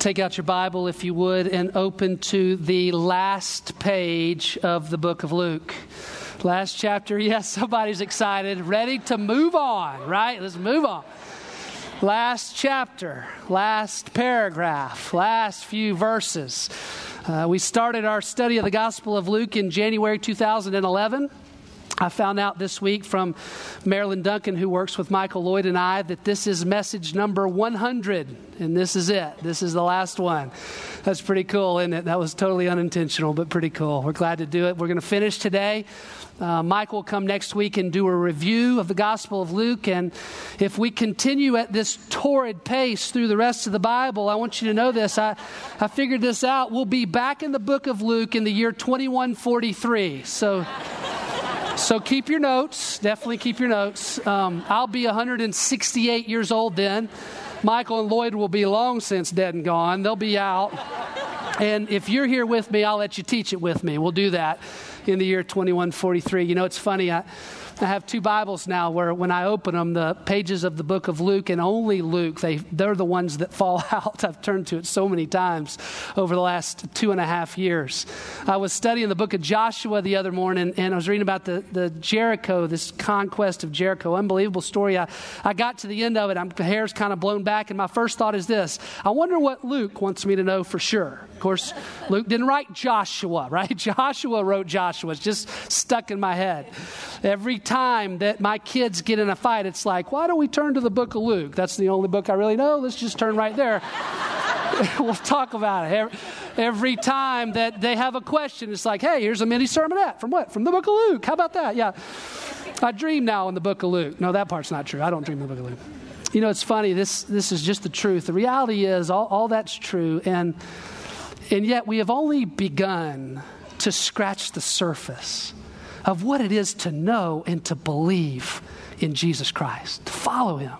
Take out your Bible, if you would, and open to the last page of the book of Luke. Last chapter, yes, somebody's excited, ready to move on, right? Let's move on. Last chapter, last paragraph, last few verses. Uh, we started our study of the Gospel of Luke in January 2011. I found out this week from Marilyn Duncan, who works with Michael Lloyd and I, that this is message number 100, and this is it. This is the last one. That's pretty cool, isn't it? That was totally unintentional, but pretty cool. We're glad to do it. We're going to finish today. Uh, Mike will come next week and do a review of the Gospel of Luke. And if we continue at this torrid pace through the rest of the Bible, I want you to know this. I, I figured this out. We'll be back in the book of Luke in the year 2143. So. So keep your notes. Definitely keep your notes. Um, I'll be 168 years old then. Michael and Lloyd will be long since dead and gone. They'll be out. And if you're here with me, I'll let you teach it with me. We'll do that in the year 2143. You know, it's funny. I, I have two Bibles now where when I open them, the pages of the book of Luke and only Luke, they, they're the ones that fall out. I've turned to it so many times over the last two and a half years. I was studying the book of Joshua the other morning and I was reading about the, the Jericho, this conquest of Jericho. Unbelievable story. I, I got to the end of it. I'm, hair's kind of blown back, and my first thought is this I wonder what Luke wants me to know for sure. Of course, Luke didn't write Joshua, right? Joshua wrote Joshua. It's just stuck in my head. Every time that my kids get in a fight, it's like, why don't we turn to the book of Luke? That's the only book I really know. Let's just turn right there. we'll talk about it. Every, time that they have a question, it's like, hey, here's a mini sermonette. From what? From the book of Luke. How about that? Yeah. I dream now in the book of Luke. No, that part's not true. I don't dream in the book of Luke. You know, it's funny. This, this is just the truth. The reality is, all, all that's true. And, and yet, we have only begun to scratch the surface of what it is to know and to believe in Jesus Christ, to follow Him.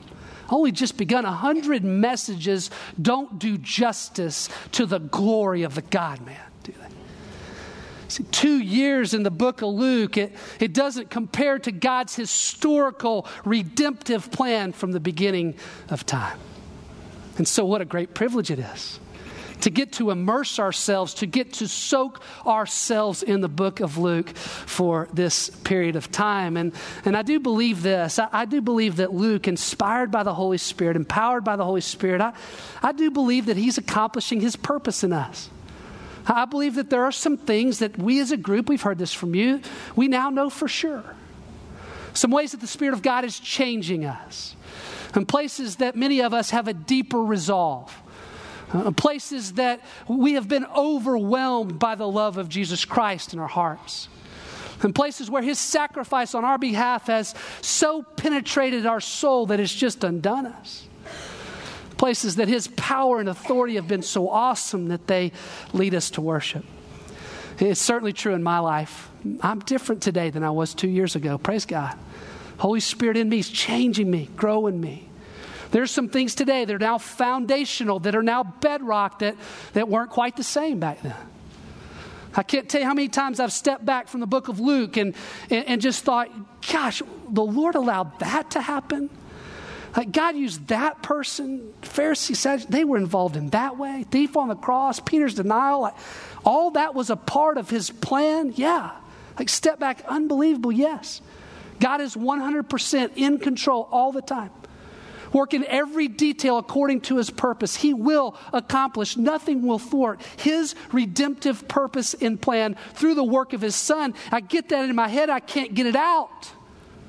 Only just begun. A hundred messages don't do justice to the glory of the God man, do they? See, two years in the book of Luke, it, it doesn't compare to God's historical redemptive plan from the beginning of time. And so, what a great privilege it is to get to immerse ourselves, to get to soak ourselves in the book of Luke for this period of time. And, and I do believe this. I, I do believe that Luke, inspired by the Holy Spirit, empowered by the Holy Spirit, I, I do believe that he's accomplishing his purpose in us. I believe that there are some things that we as a group, we've heard this from you, we now know for sure. Some ways that the Spirit of God is changing us, and places that many of us have a deeper resolve uh, places that we have been overwhelmed by the love of Jesus Christ in our hearts. And places where his sacrifice on our behalf has so penetrated our soul that it's just undone us. Places that his power and authority have been so awesome that they lead us to worship. It's certainly true in my life. I'm different today than I was two years ago. Praise God. Holy Spirit in me is changing me, growing me. There's some things today that are now foundational, that are now bedrock that, that weren't quite the same back then. I can't tell you how many times I've stepped back from the book of Luke and, and, and just thought, gosh, the Lord allowed that to happen. Like God used that person, Pharisees, they were involved in that way. Thief on the cross, Peter's denial, like, all that was a part of his plan. Yeah. Like step back, unbelievable, yes. God is 100% in control all the time work in every detail according to his purpose. He will accomplish, nothing will thwart his redemptive purpose and plan through the work of his son. I get that in my head, I can't get it out.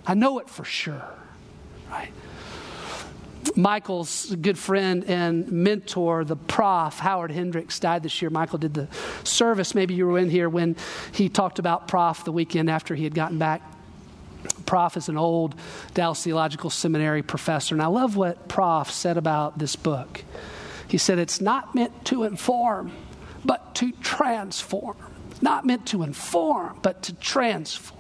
I know it for sure, right? Michael's good friend and mentor, the prof, Howard Hendricks, died this year. Michael did the service. Maybe you were in here when he talked about prof the weekend after he had gotten back Prof is an old Dallas Theological Seminary professor, and I love what Prof said about this book. He said, It's not meant to inform, but to transform. Not meant to inform, but to transform.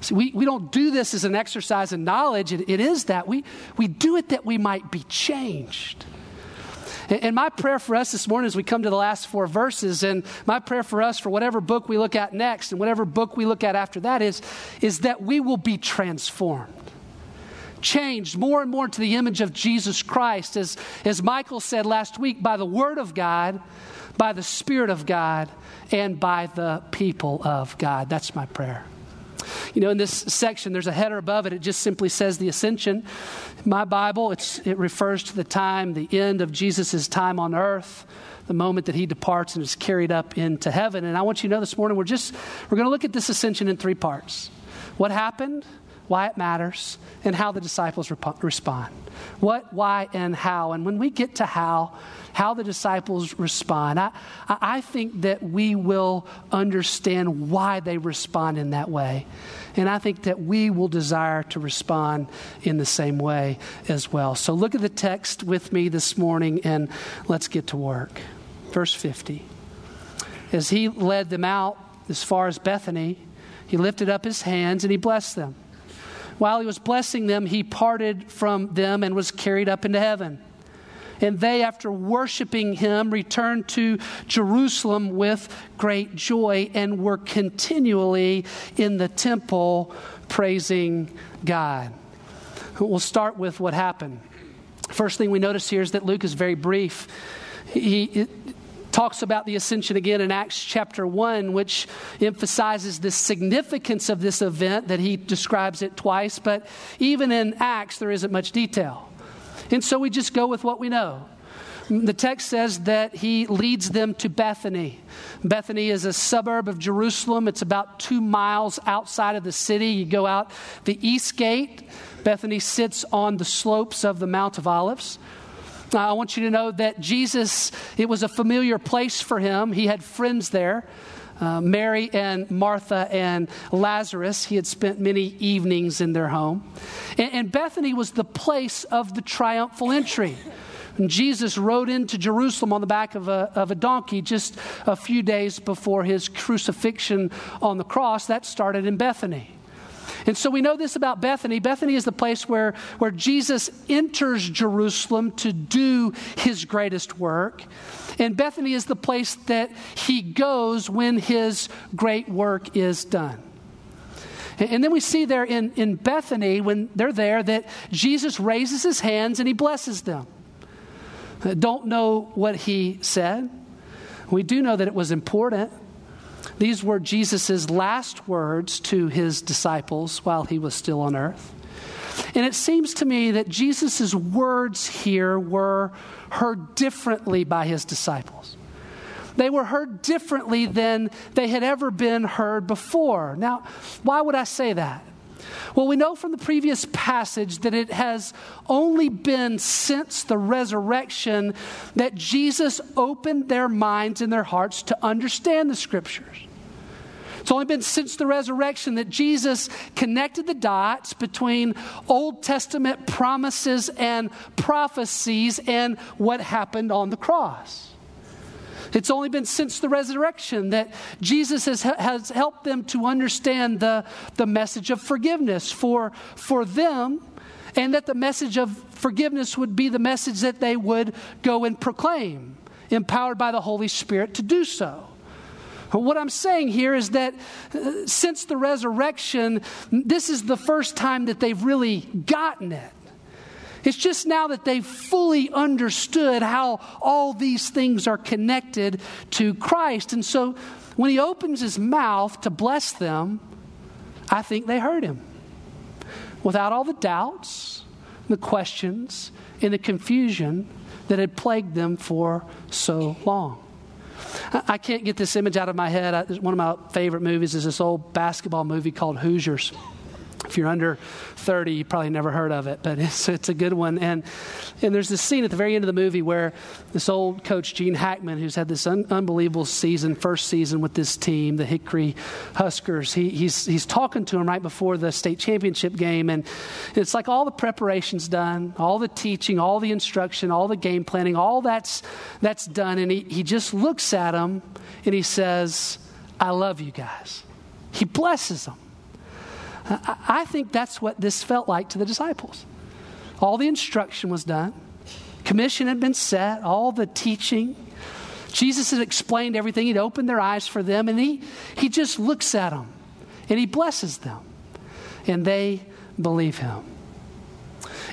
See, we, we don't do this as an exercise in knowledge. it, it is that. We, we do it that we might be changed. And my prayer for us this morning as we come to the last four verses, and my prayer for us for whatever book we look at next and whatever book we look at after that is, is that we will be transformed. changed more and more to the image of Jesus Christ, as, as Michael said last week, by the Word of God, by the Spirit of God, and by the people of God. That's my prayer. You know, in this section, there's a header above it. It just simply says the ascension. My Bible, it refers to the time, the end of Jesus' time on earth, the moment that he departs and is carried up into heaven. And I want you to know this morning, we're just, we're going to look at this ascension in three parts. What happened? Why it matters, and how the disciples rep- respond. What, why, and how. And when we get to how, how the disciples respond, I, I think that we will understand why they respond in that way. And I think that we will desire to respond in the same way as well. So look at the text with me this morning and let's get to work. Verse 50. As he led them out as far as Bethany, he lifted up his hands and he blessed them. While he was blessing them, he parted from them and was carried up into heaven. And they, after worshiping him, returned to Jerusalem with great joy and were continually in the temple praising God. We'll start with what happened. First thing we notice here is that Luke is very brief. He, talks about the ascension again in Acts chapter 1, which emphasizes the significance of this event that he describes it twice. But even in Acts, there isn't much detail. And so we just go with what we know. The text says that he leads them to Bethany. Bethany is a suburb of Jerusalem. It's about two miles outside of the city. You go out the east gate. Bethany sits on the slopes of the Mount of Olives. I want you to know that Jesus, it was a familiar place for him. He had friends there. Uh, Mary and Martha and Lazarus. He had spent many evenings in their home. And, and Bethany was the place of the triumphal entry. And Jesus rode into Jerusalem on the back of a, of a donkey just a few days before his crucifixion on the cross. That started in Bethany. And so we know this about Bethany. Bethany is the place where, where Jesus enters Jerusalem to do his greatest work. And Bethany is the place that he goes when his great work is done. And then we see there in, in Bethany, when they're there, that Jesus raises his hands and he blesses them. Uh, don't know what he said. We do know that it was important. These were Jesus' last words to his disciples while he was still on earth. And it seems to me that Jesus' words here were heard differently by his disciples. They were heard differently than they had ever been heard before. Now, why would I say that? Well, we know from the previous passage that it has only been since the resurrection that Jesus opened their minds and their hearts to understand the scriptures. It's only been since the resurrection that Jesus connected the dots between Old Testament promises and prophecies and what happened on the cross. It's only been since the resurrection that Jesus has, has helped them to understand the, the message of forgiveness for, for them, and that the message of forgiveness would be the message that they would go and proclaim, empowered by the Holy Spirit to do so. What I'm saying here is that uh, since the resurrection, this is the first time that they've really gotten it. It's just now that they've fully understood how all these things are connected to Christ. And so when he opens his mouth to bless them, I think they heard him. Without all the doubts, the questions, and the confusion that had plagued them for so long. I can't get this image out of my head. One of my favorite movies is this old basketball movie called Hoosiers. If you're under 30, you probably never heard of it, but it's, it's a good one. And, and there's this scene at the very end of the movie where this old coach, Gene Hackman, who's had this un- unbelievable season, first season with this team, the Hickory Huskers, he, he's, he's talking to him right before the state championship game. And it's like all the preparation's done, all the teaching, all the instruction, all the game planning, all that's, that's done. And he, he just looks at him and he says, I love you guys. He blesses them. I think that's what this felt like to the disciples. All the instruction was done, commission had been set, all the teaching. Jesus had explained everything, he'd opened their eyes for them, and he, he just looks at them and he blesses them, and they believe him.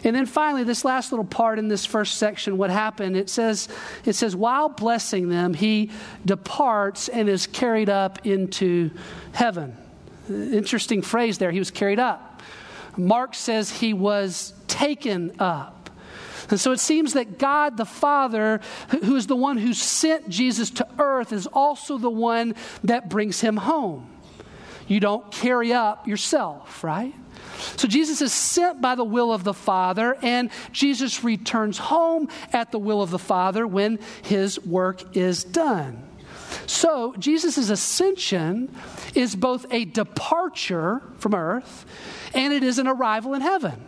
And then finally, this last little part in this first section, what happened, it says, it says, while blessing them, he departs and is carried up into heaven. Interesting phrase there. He was carried up. Mark says he was taken up. And so it seems that God the Father, who is the one who sent Jesus to earth, is also the one that brings him home. You don't carry up yourself, right? So Jesus is sent by the will of the Father, and Jesus returns home at the will of the Father when his work is done. So Jesus' ascension is both a departure from earth and it is an arrival in heaven.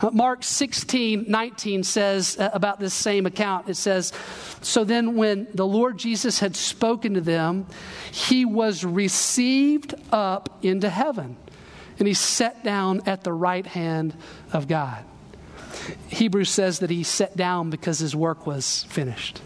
Uh, Mark 16, 19 says uh, about this same account, it says, So then when the Lord Jesus had spoken to them, he was received up into heaven, and he sat down at the right hand of God. Hebrews says that he sat down because his work was finished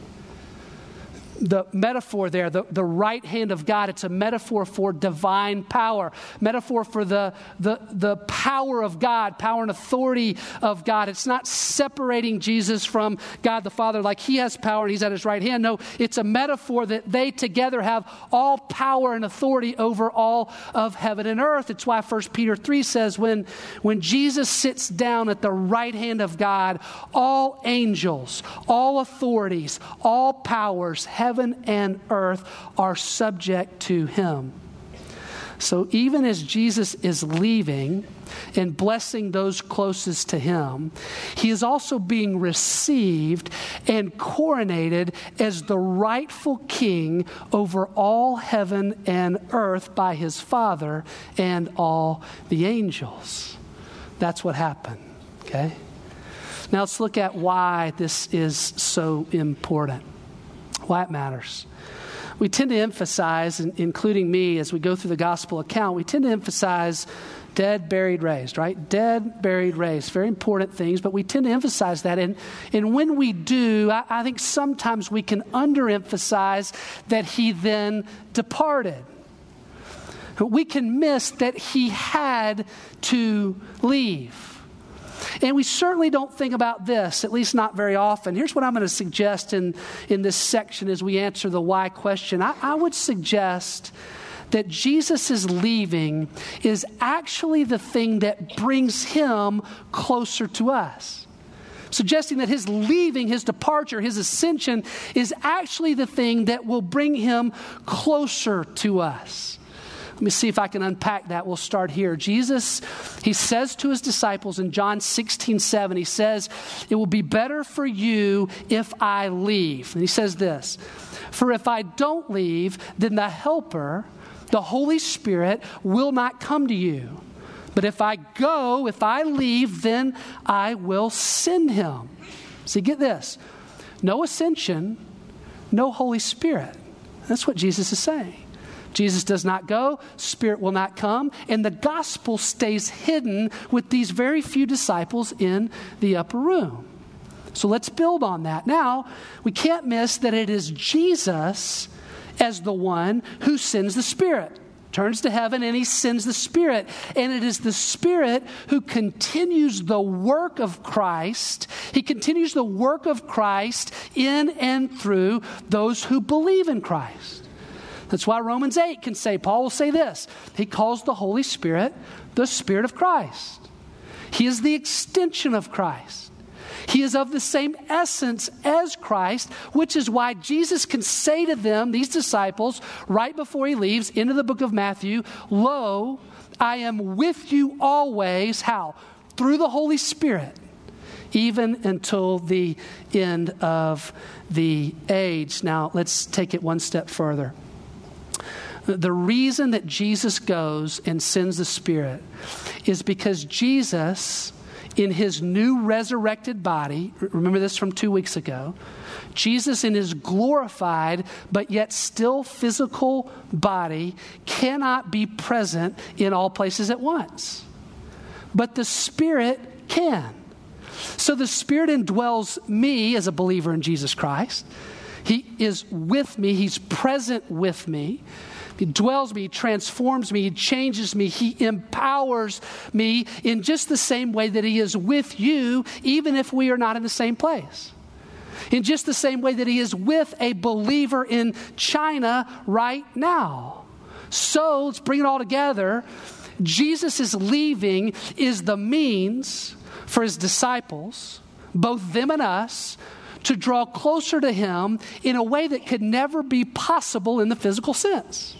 the metaphor there, the, the right hand of God, it's a metaphor for divine power, metaphor for the, the, the power of God, power and authority of God. It's not separating Jesus from God the Father like he has power and he's at his right hand. No, it's a metaphor that they together have all power and authority over all of heaven and earth. It's why 1 Peter 3 says when, when Jesus sits down at the right hand of God, all angels, all authorities, all powers, heaven and earth are subject to him. So even as Jesus is leaving and blessing those closest to him, he is also being received and coronated as the rightful king over all heaven and earth by his Father and all the angels. That's what happened, okay? Now let's look at why this is so important why it matters. We tend to emphasize, including me as we go through the gospel account, we tend to emphasize dead, buried, raised, right? Dead, buried, raised. Very important things, but we tend to emphasize that. And, and when we do, I, I think sometimes we can underemphasize that he then departed. We can miss that he had to leave. And we certainly don't think about this, at least not very often. Here's what I'm going to suggest in, in this section as we answer the why question. I, I would suggest that Jesus is leaving is actually the thing that brings him closer to us. Suggesting that his leaving, his departure, his ascension is actually the thing that will bring him closer to us. Let me see if I can unpack that. We'll start here. Jesus, he says to his disciples in John 16, 7, he says, It will be better for you if I leave. And he says this For if I don't leave, then the Helper, the Holy Spirit, will not come to you. But if I go, if I leave, then I will send him. See, get this no ascension, no Holy Spirit. That's what Jesus is saying. Jesus does not go, Spirit will not come, and the gospel stays hidden with these very few disciples in the upper room. So let's build on that. Now, we can't miss that it is Jesus as the one who sends the Spirit. Turns to heaven and he sends the Spirit. And it is the Spirit who continues the work of Christ. He continues the work of Christ in and through those who believe in Christ. That's why Romans 8 can say, Paul will say this. He calls the Holy Spirit the Spirit of Christ. He is the extension of Christ. He is of the same essence as Christ, which is why Jesus can say to them, these disciples, right before he leaves into the book of Matthew, Lo, I am with you always. How? Through the Holy Spirit, even until the end of the age. Now, let's take it one step further. The reason that Jesus goes and sends the Spirit is because Jesus, in his new resurrected body, remember this from two weeks ago, Jesus, in his glorified but yet still physical body, cannot be present in all places at once. But the Spirit can. So the Spirit indwells me as a believer in Jesus Christ. He is with me, He's present with me He dwells me, He transforms me, He changes me, He empowers me in just the same way that He is with you, even if we are not in the same place. In just the same way that He is with a believer in China right now. So let's bring it all together. Jesus leaving is the means for His disciples, both them and us, to draw closer to Him in a way that could never be possible in the physical sense.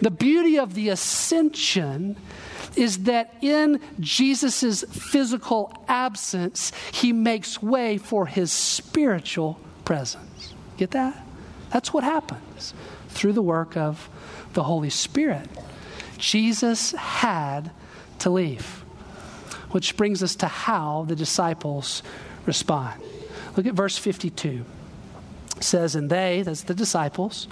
The beauty of the ascension is that in Jesus' physical absence, he makes way for his spiritual presence. Get that? That's what happens through the work of the Holy Spirit. Jesus had to leave, which brings us to how the disciples respond. Look at verse 52. Says, And they, that's the disciples,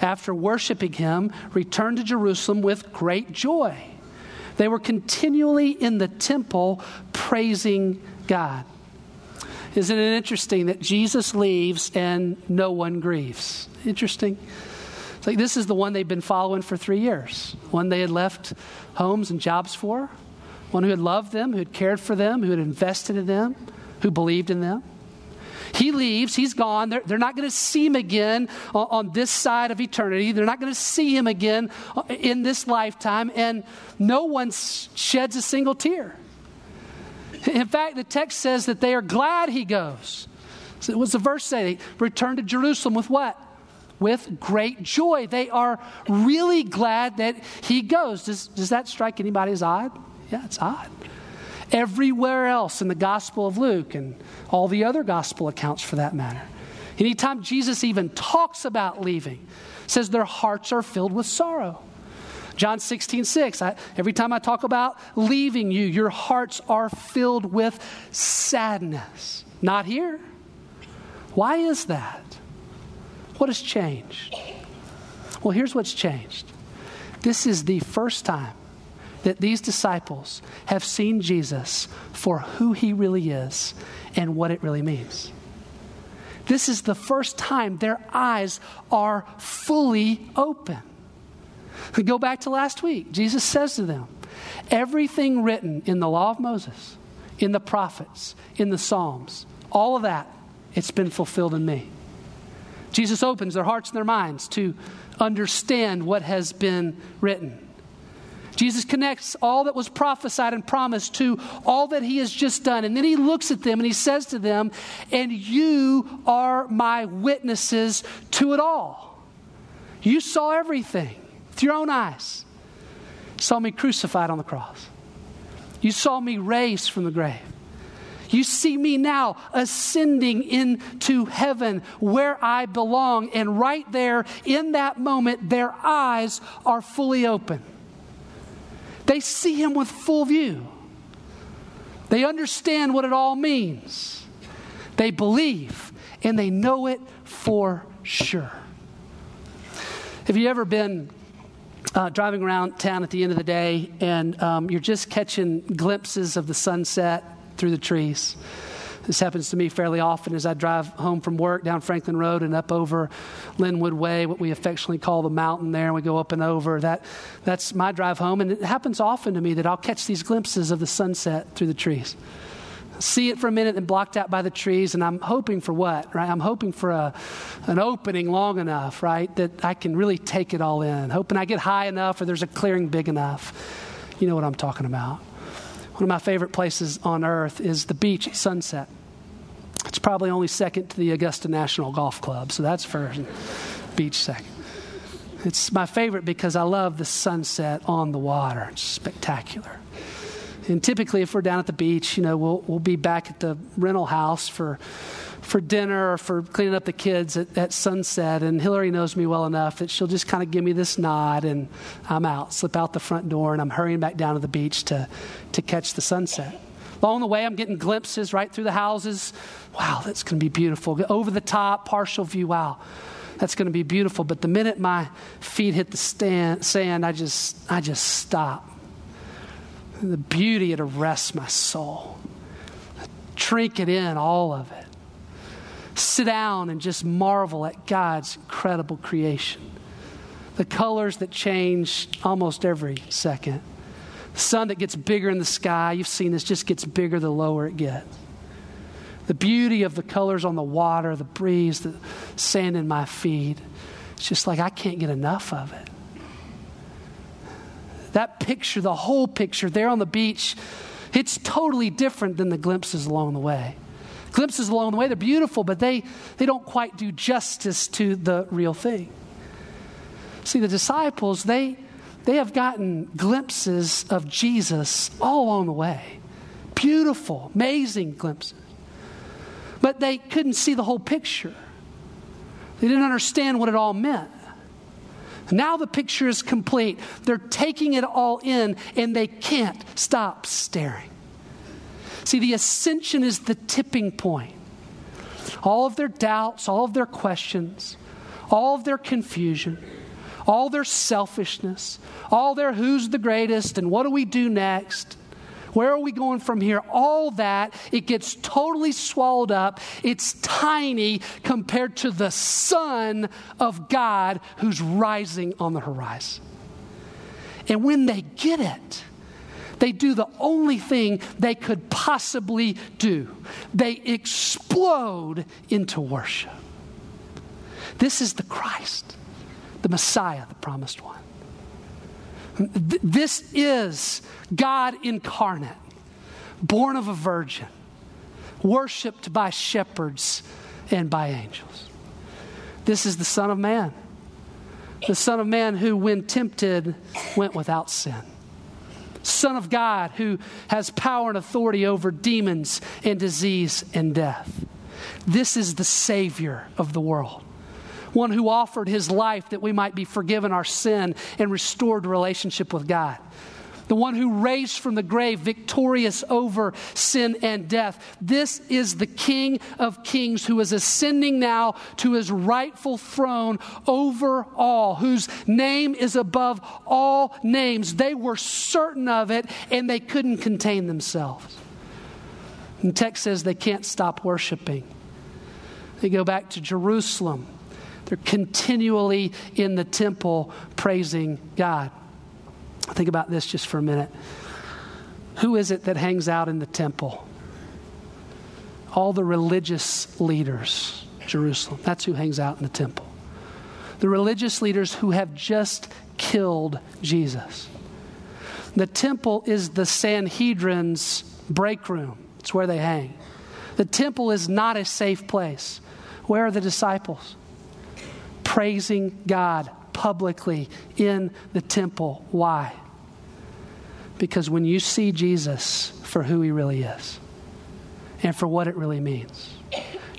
after worshiping him, returned to Jerusalem with great joy. They were continually in the temple praising God. Isn't it interesting that Jesus leaves and no one grieves? Interesting. It's like this is the one they've been following for three years, one they had left homes and jobs for, one who had loved them, who had cared for them, who had invested in them, who believed in them. He leaves, he's gone. They're, they're not going to see him again on, on, this side of eternity. They're not going to see him again uh, in this lifetime, and no one sheds a single tear. In fact, the text says that they are glad he goes. So what's the verse say? They return to Jerusalem with what? With great joy. They are really glad that he goes. Does, does that strike anybody as odd? Yeah, it's odd. Everywhere else in the Gospel of Luke and all the other gospel accounts for that matter. Anytime Jesus even talks about leaving, says their hearts are filled with sorrow. John 16, 6. I, every time I talk about leaving you, your hearts are filled with sadness. Not here. Why is that? What has changed? Well, here's what's changed. This is the first time that these disciples have seen Jesus for who he really is and what it really means. This is the first time their eyes are fully open. We go back to last week. Jesus says to them, Everything written in the law of Moses, in the prophets, in the Psalms, all of that, it's been fulfilled in me. Jesus opens their hearts and their minds to understand what has been written. Jesus connects all that was prophesied and promised to all that he has just done. And then he looks at them and he says to them, And you are my witnesses to it all. You saw everything with your own eyes. Saw me crucified on the cross. You saw me raised from the grave. You see me now ascending into heaven where I belong. And right there, in that moment, their eyes are fully open. They see him with full view. They understand what it all means. They believe and they know it for sure. Have you ever been uh, driving around town at the end of the day and um, you're just catching glimpses of the sunset through the trees? This happens to me fairly often as I drive home from work down Franklin Road and up over Linwood Way, what we affectionately call the mountain there, and we go up and over. That, that's my drive home, and it happens often to me that I'll catch these glimpses of the sunset through the trees. See it for a minute and blocked out by the trees, and I'm hoping for what, right? I'm hoping for a, an opening long enough, right, that I can really take it all in. Hoping I get high enough or there's a clearing big enough. You know what I'm talking about. One of my favorite places on earth is the beach at sunset. It's probably only second to the Augusta National Golf Club, so that's first. Beach second. It's my favorite because I love the sunset on the water. It's spectacular. And typically, if we're down at the beach, you know, we'll, we'll be back at the rental house for for dinner or for cleaning up the kids at, at sunset. And Hillary knows me well enough that she'll just kind of give me this nod and I'm out, slip out the front door, and I'm hurrying back down to the beach to, to catch the sunset. Along the way, I'm getting glimpses right through the houses. Wow, that's going to be beautiful. Over the top, partial view. Wow, that's going to be beautiful. But the minute my feet hit the stand, sand, I just, I just stop. The beauty, it arrests my soul. Drink it in, all of it sit down and just marvel at God's incredible creation. the colors that change almost every second. The sun that gets bigger in the sky, you've seen this, just gets bigger the lower it gets. The beauty of the colors on the water, the breeze, the sand in my feet. It's just like I can't get enough of it. That picture, the whole picture there on the beach, it's totally different than the glimpses along the way. Glimpses along the way, they're beautiful, but they, they don't quite do justice to the real thing. See, the disciples, they, they have gotten glimpses of Jesus all along the way. Beautiful, amazing glimpses. But they couldn't see the whole picture. They didn't understand what it all meant. Now the picture is complete. They're taking it all in and they can't stop staring. See, the ascension is the tipping point. All of their doubts, all of their questions, all of their confusion, all their selfishness, all their who's the greatest and what do we do next, where are we going from here? All that, it gets totally swallowed up. It's tiny compared to the Son of God who's rising on the horizon. And when they get it, they do the only thing they could possibly do they explode into worship. This is the Christ the Messiah, the promised one. This is God incarnate, born of a virgin, worshiped by shepherds and by angels. This is the Son of Man, the Son of Man who, when tempted, went without sin. Son of God who has power and authority over demons and disease and death. This is the Savior of the world one who offered his life that we might be forgiven our sin and restored relationship with God. The one who raised from the grave, victorious over sin and death. This is the King of Kings who is ascending now to his rightful throne over all, whose name is above all names. They were certain of it and they couldn't contain themselves. And the text says they can't stop worshiping. They go back to Jerusalem they're continually in the temple praising God. Think about this just for a minute. Who is it that hangs out in the temple? All the religious leaders, Jerusalem. That's who hangs out in the temple. The religious leaders who have just killed Jesus. The temple is the Sanhedrin's break room, it's where they hang. The temple is not a safe place. Where are the disciples? Praising God publicly in the temple. Why? Because when you see Jesus for who he really is and for what it really means,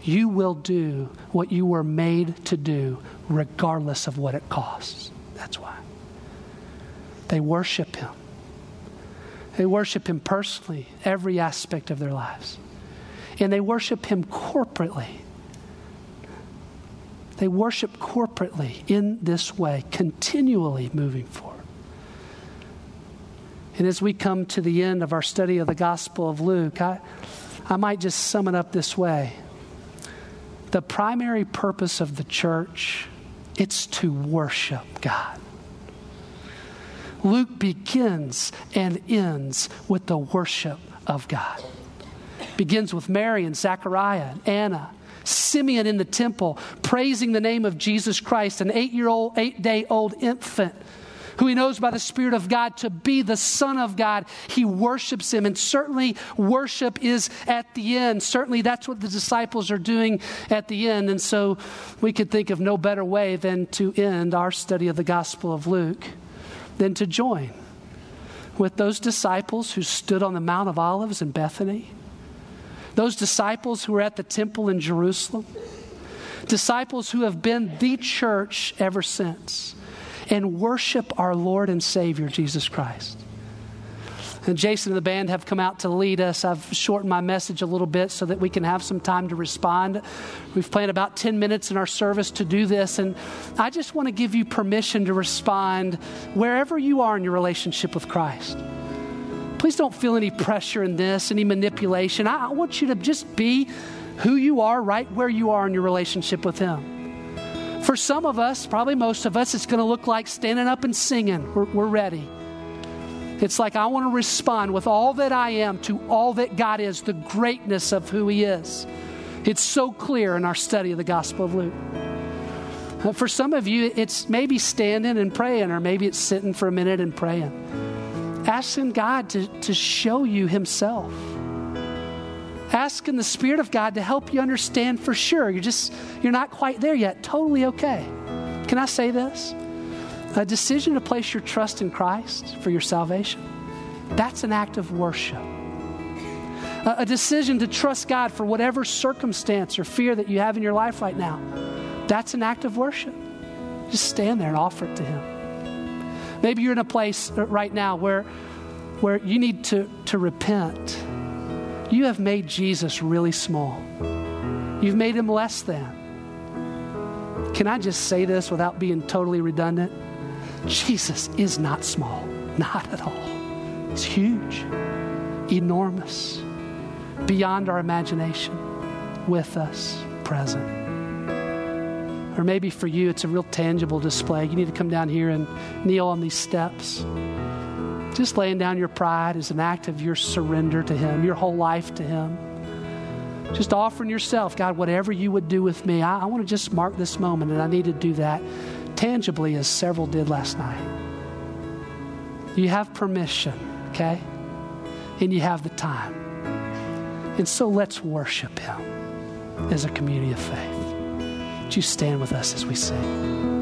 you will do what you were made to do regardless of what it costs. That's why. They worship him. They worship him personally, every aspect of their lives. And they worship him corporately they worship corporately in this way, continually moving forward. And as we come to the end of our study of the Gospel of Luke, I, I might just sum it up this way. The primary purpose of the church, it's to worship God. Luke begins and ends with the worship of God. Begins with Mary and Zechariah and Anna Simeon in the temple praising the name of Jesus Christ, an eight year old, eight day old infant who he knows by the Spirit of God to be the Son of God. He worships him, and certainly worship is at the end. Certainly that's what the disciples are doing at the end. And so we could think of no better way than to end our study of the Gospel of Luke than to join with those disciples who stood on the Mount of Olives in Bethany those disciples who were at the temple in Jerusalem, disciples who have been the church ever since, and worship our Lord and Savior, Jesus Christ. And Jason and the band have come out to lead us. I've shortened my message a little bit so that we can have some time to respond. We've planned about 10 minutes in our service to do this. And I just want to give you permission to respond wherever you are in your relationship with Christ. Please don't feel any pressure in this, any manipulation. I, I want you to just be who you are right where you are in your relationship with Him. For some of us, probably most of us, it's going to look like standing up and singing. We're, we're ready. It's like I want to respond with all that I am to all that God is, the greatness of who He is. It's so clear in our study of the Gospel of Luke. Uh, for some of you, it's maybe standing and praying, or maybe it's sitting for a minute and praying. Asking God to, to show you Himself. Asking the Spirit of God to help you understand for sure. You're just, you're not quite there yet. Totally okay. Can I say this? A decision to place your trust in Christ for your salvation, that's an act of worship. A, a decision to trust God for whatever circumstance or fear that you have in your life right now, that's an act of worship. Just stand there and offer it to Him. Maybe you're in a place right now where, where you need to, to repent. You have made Jesus really small, you've made Him less than. Can I just say this without being totally redundant? Jesus is not small, not at all. He's huge, enormous, beyond our imagination, with us, present. Or maybe for you, it's a real tangible display. You need to come down here and kneel on these steps. Just laying down your pride is an act of your surrender to Him, your whole life to Him. Just offering yourself, God, whatever you would do with me, I, I want to just mark this moment, and I need to do that tangibly as several did last night. You have permission, okay? And you have the time. And so let's worship Him as a community of faith. Would you stand with us as we sing?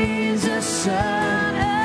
Jesus, Son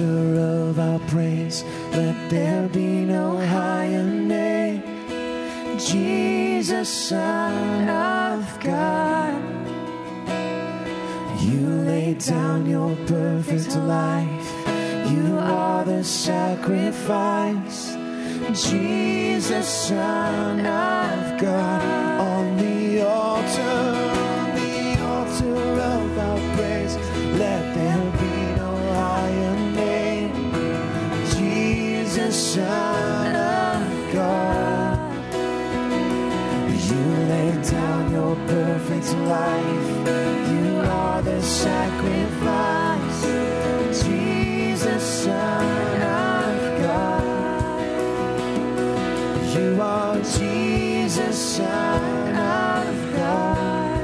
center of our praise. Let there be no higher name. Jesus, Son of God. You laid down your perfect life. You are the sacrifice. Jesus, Son of God, on the altar. perfect life. You are the sacrifice, Jesus, Son of God. You are Jesus, Son of God.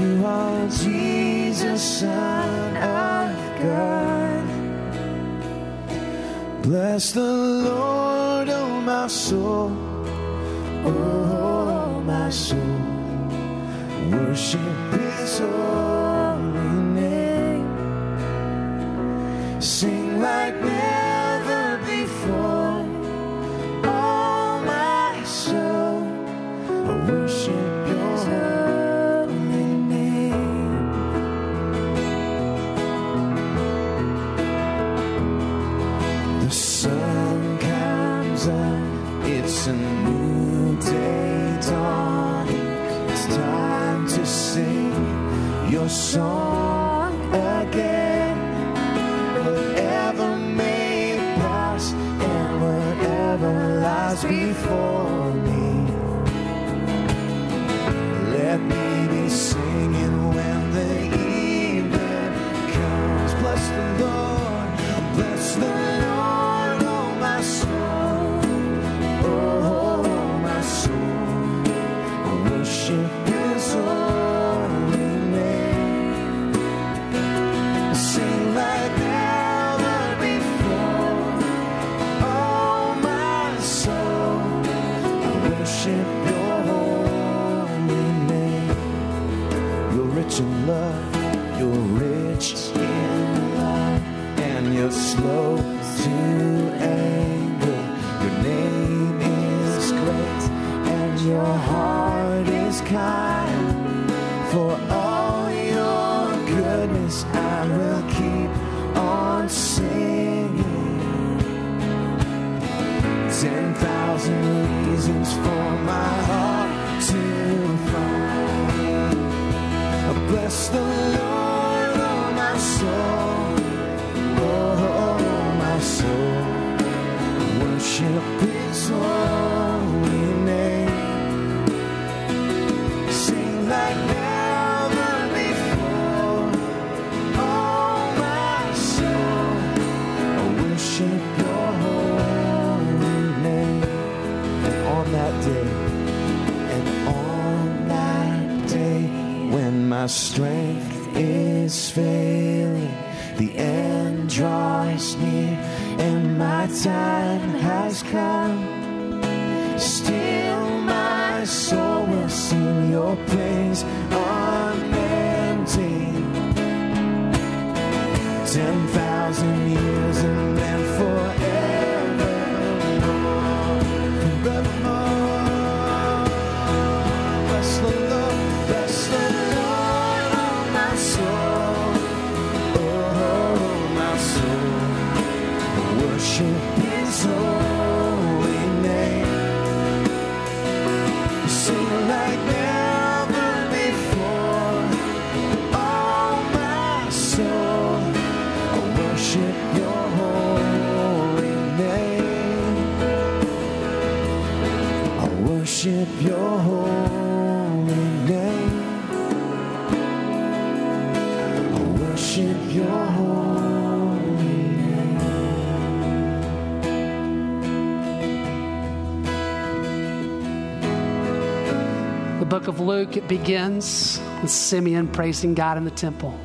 You are Jesus, Son of God. Bless the Lord, oh my soul. Oh, my soul holy name. Sing like never before. All my soul, I worship. Slow to anger. Your name is great, and your heart is kind. strength is failing, the end draws near, and my time has come. Still, my soul will sing your praise. Oh, book of Luke, it begins with Simeon praising God in the temple.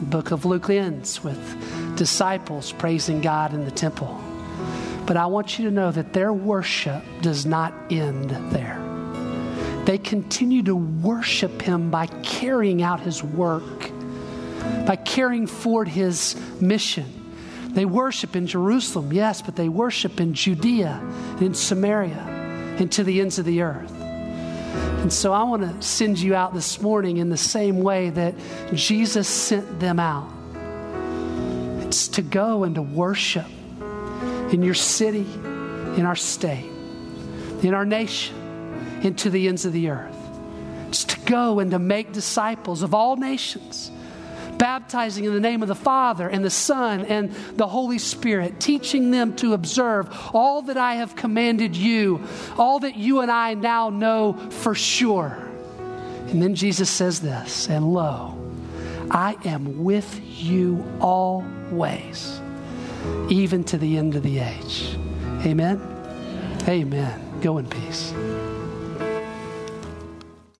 The book of Luke ends with disciples praising God in the temple. But I want you to know that their worship does not end there. They continue to worship Him by carrying out His work, by carrying forward His mission. They worship in Jerusalem, yes, but they worship in Judea, in Samaria, and to the ends of the earth. And so I want to send you out this morning in the same way that Jesus sent them out. It's to go and to worship in your city, in our state, in our nation, and to the ends of the earth. It's to go and to make disciples of all nations baptizing in the name of the Father and the Son and the Holy Spirit, teaching them to observe all that I have commanded you, all that you and I now know for sure. And then Jesus says this, and lo, I am with you always, even to the end of the age. Amen. Amen. Go in peace.